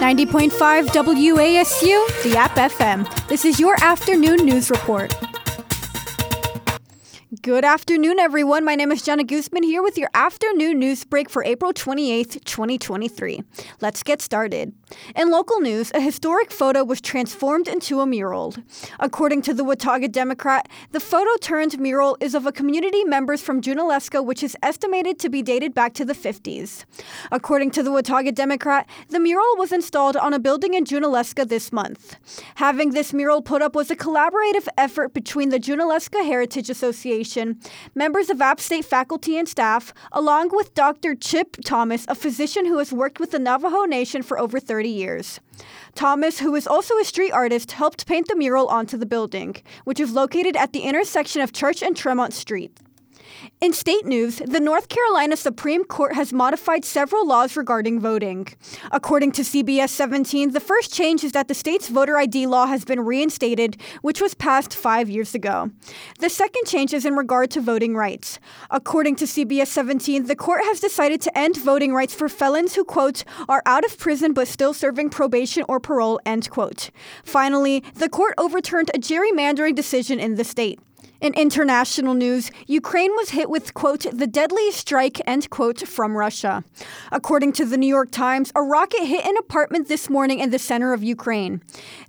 90.5 WASU, the App FM. This is your afternoon news report. Good afternoon, everyone. My name is Jenna Guzman here with your afternoon news break for April 28th, 2023. Let's get started. In local news, a historic photo was transformed into a mural. According to the Watauga Democrat, the photo turned mural is of a community members from Junaluska, which is estimated to be dated back to the 50s. According to the Watauga Democrat, the mural was installed on a building in Junaluska this month. Having this mural put up was a collaborative effort between the Junaluska Heritage Members of App State faculty and staff, along with Dr. Chip Thomas, a physician who has worked with the Navajo Nation for over 30 years. Thomas, who is also a street artist, helped paint the mural onto the building, which is located at the intersection of Church and Tremont Street. In state news, the North Carolina Supreme Court has modified several laws regarding voting. According to CBS 17, the first change is that the state's voter ID law has been reinstated, which was passed five years ago. The second change is in regard to voting rights. According to CBS 17, the court has decided to end voting rights for felons who, quote, are out of prison but still serving probation or parole, end quote. Finally, the court overturned a gerrymandering decision in the state. In international news, Ukraine was hit with, quote, the deadliest strike, end quote, from Russia. According to the New York Times, a rocket hit an apartment this morning in the center of Ukraine.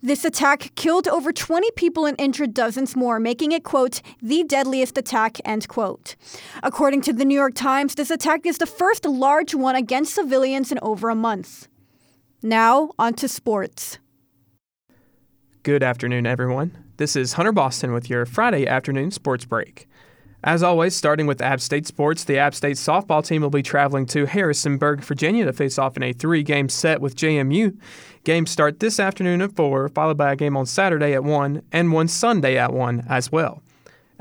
This attack killed over 20 people and injured dozens more, making it, quote, the deadliest attack, end quote. According to the New York Times, this attack is the first large one against civilians in over a month. Now, on to sports. Good afternoon, everyone. This is Hunter Boston with your Friday afternoon sports break. As always, starting with App State sports, the App State softball team will be traveling to Harrisonburg, Virginia to face off in a three game set with JMU. Games start this afternoon at 4, followed by a game on Saturday at 1, and one Sunday at 1 as well.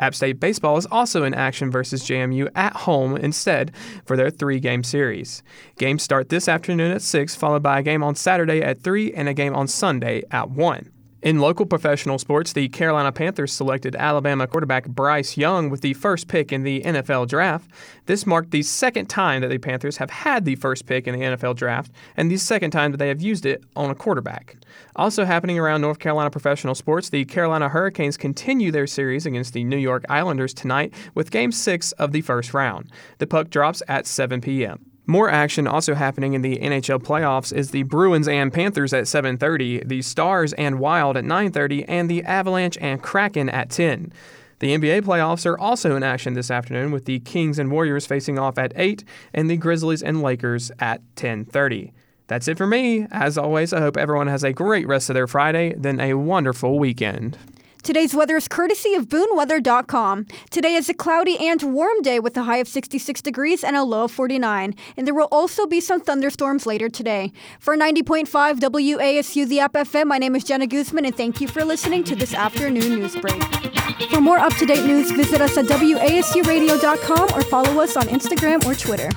App State baseball is also in action versus JMU at home instead for their three game series. Games start this afternoon at 6, followed by a game on Saturday at 3 and a game on Sunday at 1. In local professional sports, the Carolina Panthers selected Alabama quarterback Bryce Young with the first pick in the NFL draft. This marked the second time that the Panthers have had the first pick in the NFL draft, and the second time that they have used it on a quarterback. Also happening around North Carolina professional sports, the Carolina Hurricanes continue their series against the New York Islanders tonight with Game 6 of the first round. The puck drops at 7 p.m. More action also happening in the NHL playoffs is the Bruins and Panthers at 7:30, the Stars and Wild at 9:30, and the Avalanche and Kraken at 10. The NBA playoffs are also in action this afternoon with the Kings and Warriors facing off at 8 and the Grizzlies and Lakers at 10:30. That's it for me. As always, I hope everyone has a great rest of their Friday, then a wonderful weekend. Today's weather is courtesy of boonweather.com. Today is a cloudy and warm day with a high of 66 degrees and a low of 49. And there will also be some thunderstorms later today. For 90.5 WASU, the App FM, my name is Jenna Guzman, and thank you for listening to this afternoon news break. For more up to date news, visit us at WASUradio.com or follow us on Instagram or Twitter.